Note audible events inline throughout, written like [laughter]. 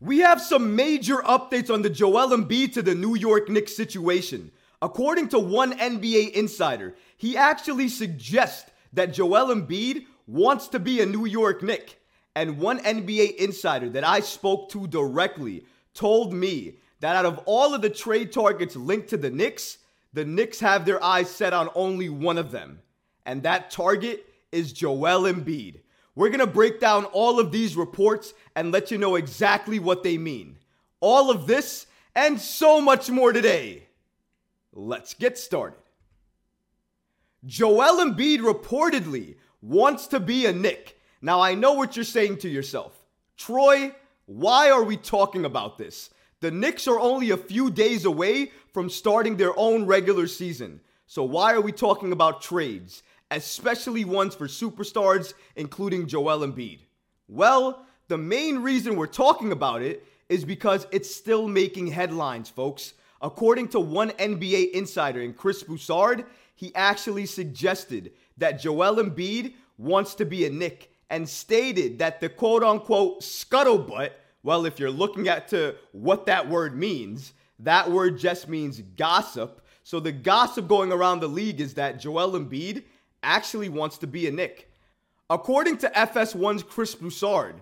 We have some major updates on the Joel Embiid to the New York Knicks situation. According to one NBA insider, he actually suggests that Joel Embiid wants to be a New York Knick. And one NBA insider that I spoke to directly told me that out of all of the trade targets linked to the Knicks, the Knicks have their eyes set on only one of them. And that target is Joel Embiid. We're going to break down all of these reports and let you know exactly what they mean. All of this and so much more today. Let's get started. Joel Embiid reportedly wants to be a Knick. Now, I know what you're saying to yourself. Troy, why are we talking about this? The Knicks are only a few days away from starting their own regular season. So, why are we talking about trades? Especially ones for superstars, including Joel Embiid? Well, the main reason we're talking about it is because it's still making headlines, folks. According to one NBA insider in Chris Broussard, he actually suggested that Joel Embiid wants to be a Knick and stated that the quote unquote scuttlebutt, well, if you're looking at to what that word means, that word just means gossip. So the gossip going around the league is that Joel Embiid actually wants to be a Knick. According to FS1's Chris Broussard,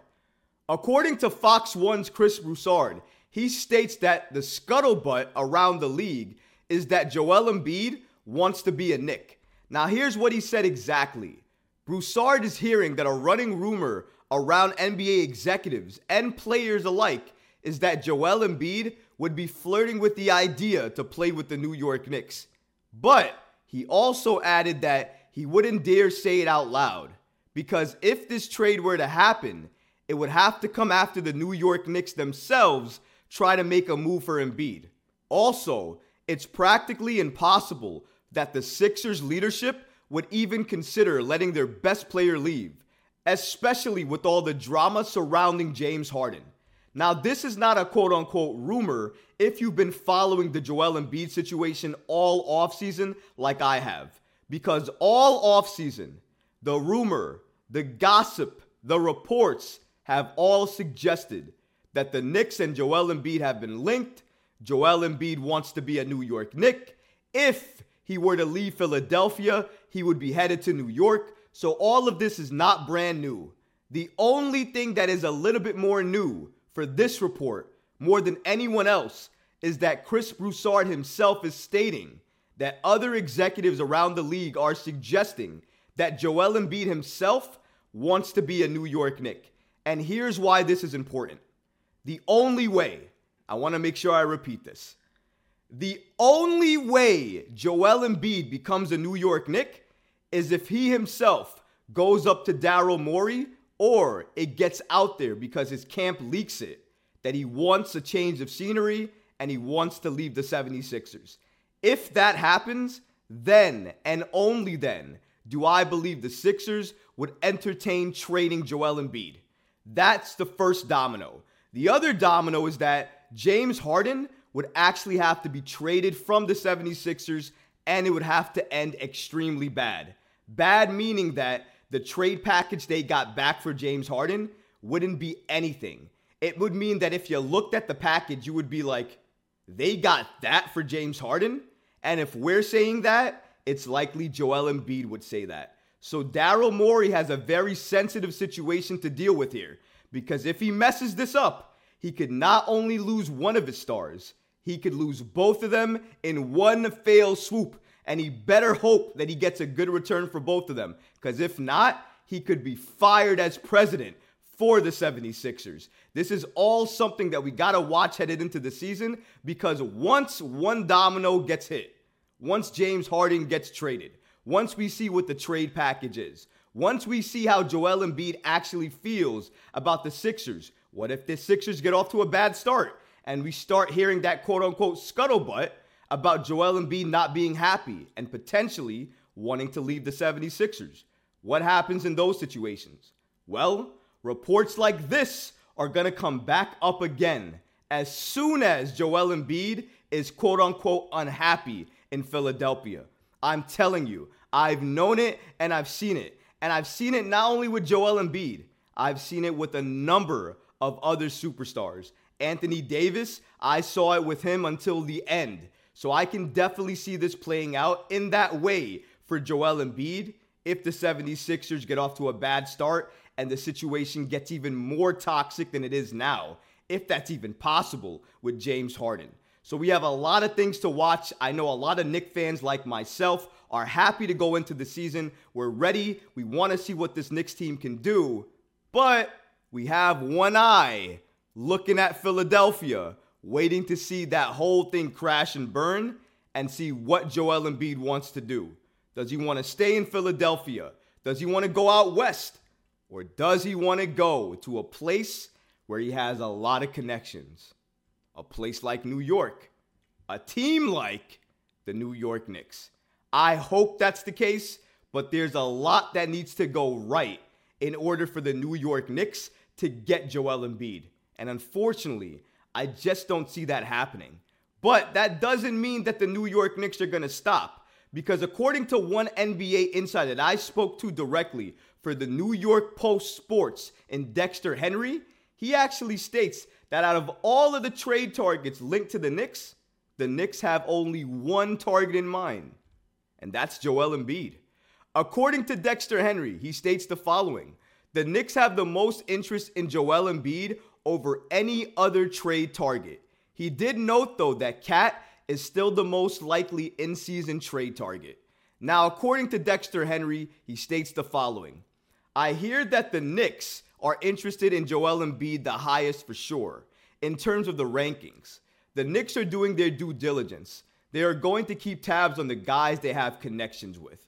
according to Fox 1's Chris Broussard, he states that the scuttlebutt around the league is that Joel Embiid wants to be a Knick. Now, here's what he said exactly. Broussard is hearing that a running rumor around NBA executives and players alike is that Joel Embiid would be flirting with the idea to play with the New York Knicks. But he also added that he wouldn't dare say it out loud. Because if this trade were to happen, it would have to come after the New York Knicks themselves try to make a move for Embiid. Also, it's practically impossible that the Sixers leadership would even consider letting their best player leave, especially with all the drama surrounding James Harden. Now, this is not a quote unquote rumor if you've been following the Joel Embiid situation all offseason like I have because all offseason, the rumor, the gossip, the reports have all suggested that the Knicks and Joel Embiid have been linked. Joel Embiid wants to be a New York Knick. If he were to leave Philadelphia, he would be headed to New York. So all of this is not brand new. The only thing that is a little bit more new for this report, more than anyone else, is that Chris Broussard himself is stating that other executives around the league are suggesting that Joel Embiid himself wants to be a New York Knick. And here's why this is important. The only way, I want to make sure I repeat this. The only way Joel Embiid becomes a New York Knick is if he himself goes up to Daryl Morey or it gets out there because his camp leaks it that he wants a change of scenery and he wants to leave the 76ers. If that happens, then and only then do I believe the Sixers would entertain trading Joel Embiid. That's the first domino. The other domino is that James Harden would actually have to be traded from the 76ers and it would have to end extremely bad. Bad meaning that the trade package they got back for James Harden wouldn't be anything. It would mean that if you looked at the package, you would be like, they got that for James Harden? And if we're saying that, it's likely Joel Embiid would say that. So Daryl Morey has a very sensitive situation to deal with here because if he messes this up, he could not only lose one of his stars, he could lose both of them in one fail swoop. And he better hope that he gets a good return for both of them because if not, he could be fired as president for the 76ers. This is all something that we got to watch headed into the season because once one domino gets hit, once James Harden gets traded, once we see what the trade package is, once we see how Joel Embiid actually feels about the Sixers, what if the Sixers get off to a bad start and we start hearing that quote unquote scuttlebutt about Joel Embiid not being happy and potentially wanting to leave the 76ers? What happens in those situations? Well, reports like this are going to come back up again as soon as Joel Embiid is quote unquote unhappy in Philadelphia. I'm telling you, I've known it and I've seen it. And I've seen it not only with Joel Embiid, I've seen it with a number of other superstars. Anthony Davis, I saw it with him until the end. So I can definitely see this playing out in that way for Joel Embiid if the 76ers get off to a bad start and the situation gets even more toxic than it is now, if that's even possible with James Harden. So we have a lot of things to watch. I know a lot of Knick fans like myself are happy to go into the season. We're ready. We want to see what this Knicks team can do. But we have one eye looking at Philadelphia, waiting to see that whole thing crash and burn and see what Joel Embiid wants to do. Does he want to stay in Philadelphia? Does he want to go out west? Or does he want to go to a place where he has a lot of connections? A place like New York, a team like the New York Knicks. I hope that's the case, but there's a lot that needs to go right in order for the New York Knicks to get Joel Embiid. And unfortunately, I just don't see that happening. But that doesn't mean that the New York Knicks are going to stop. Because according to one NBA insider that I spoke to directly for the New York Post Sports in Dexter Henry, he actually states that out of all of the trade targets linked to the Knicks, the Knicks have only one target in mind, and that's Joel Embiid. According to Dexter Henry, he states the following The Knicks have the most interest in Joel Embiid over any other trade target. He did note, though, that KAT is still the most likely in season trade target. Now, according to Dexter Henry, he states the following I hear that the Knicks are interested in Joel Embiid the highest for sure. In terms of the rankings, the Knicks are doing their due diligence. They are going to keep tabs on the guys they have connections with.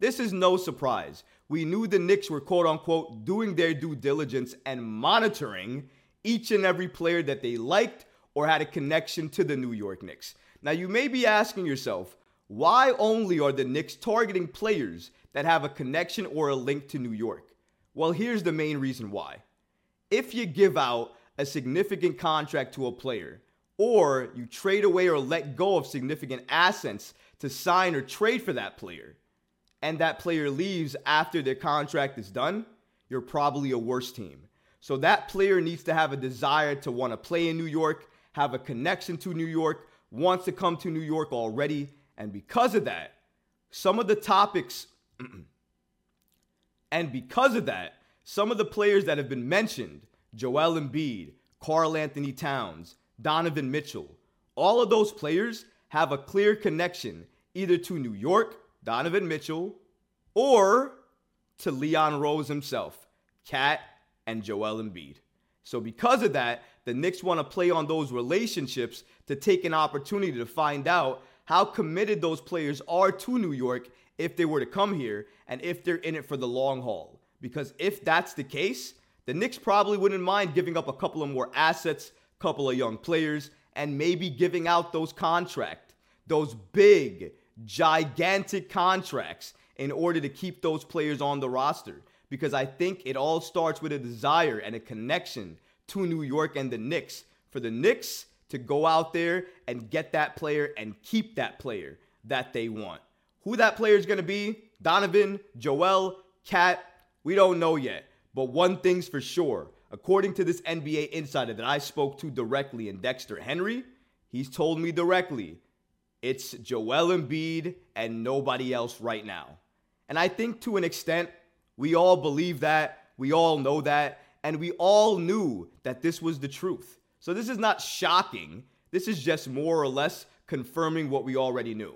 This is no surprise. We knew the Knicks were quote unquote doing their due diligence and monitoring each and every player that they liked or had a connection to the New York Knicks. Now, you may be asking yourself, why only are the Knicks targeting players that have a connection or a link to New York? Well, here's the main reason why. If you give out a significant contract to a player, or you trade away or let go of significant assets to sign or trade for that player, and that player leaves after their contract is done, you're probably a worse team. So that player needs to have a desire to want to play in New York, have a connection to New York, wants to come to New York already. And because of that, some of the topics [clears throat] And because of that, some of the players that have been mentioned, Joel Embiid, Karl-Anthony Towns, Donovan Mitchell, all of those players have a clear connection either to New York, Donovan Mitchell, or to Leon Rose himself, KAT and Joel Embiid. So, because of that, the Knicks want to play on those relationships to take an opportunity to find out how committed those players are to New York if they were to come here and if they're in it for the long haul. Because if that's the case, the Knicks probably wouldn't mind giving up a couple of more assets, couple of young players, and maybe giving out those contracts, those big, gigantic contracts in order to keep those players on the roster. Because I think it all starts with a desire and a connection to New York and the Knicks. For the Knicks to go out there and get that player and keep that player that they want. Who that player is going to be, Donovan, Joel, KAT, we don't know yet. But one thing's for sure. According to this NBA insider that I spoke to directly in Dexter Henry, he's told me directly it's Joel Embiid and nobody else right now. And I think to an extent, we all believe that, we all know that, and we all knew that this was the truth. So this is not shocking. This is just more or less confirming what we already knew.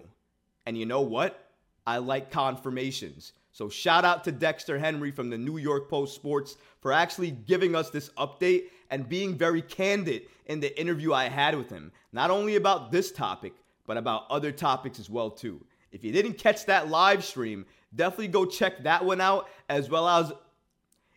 And you know what? I like confirmations. So shout out to Dexter Henry from the New York Post Sports for actually giving us this update and being very candid in the interview I had with him. Not only about this topic, but about other topics as well too. If you didn't catch that live stream, definitely go check that one out as well as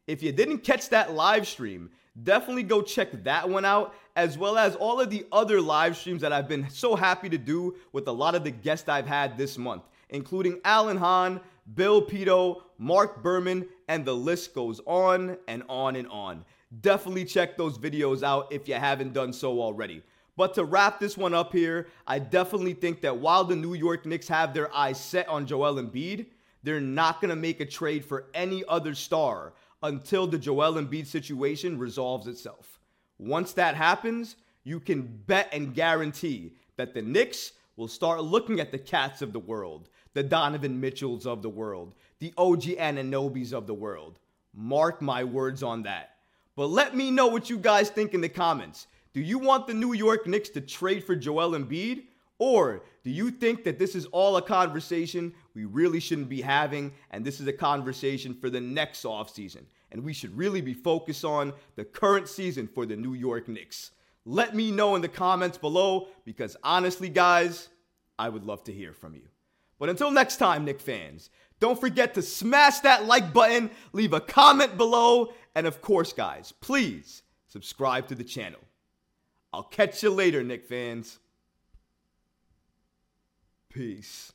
if you didn't catch that live stream, definitely go check that one out, as well as all of the other live streams that I've been so happy to do with a lot of the guests I've had this month, including Alan Hahn, Bill Pidto, Mark Berman, and the list goes on and on and on. Definitely check those videos out if you haven't done so already. But to wrap this one up here, I definitely think that while the New York Knicks have their eyes set on Joel Embiid, they're not going to make a trade for any other star until the Joel Embiid situation resolves itself. Once that happens, you can bet and guarantee that the Knicks will start looking at the KATs of the world, the Donovan Mitchells of the world, the OG Anunobys of the world. Mark my words on that. But let me know what you guys think in the comments. Do you want the New York Knicks to trade for Joel Embiid? Or do you think that this is all a conversation we really shouldn't be having and this is a conversation for the next offseason? And we should really be focused on the current season for the New York Knicks. Let me know in the comments below because honestly, guys, I would love to hear from you. But until next time, Knick fans, don't forget to smash that like button, leave a comment below, and of course, guys, please subscribe to the channel. I'll catch you later, Knick fans. Peace.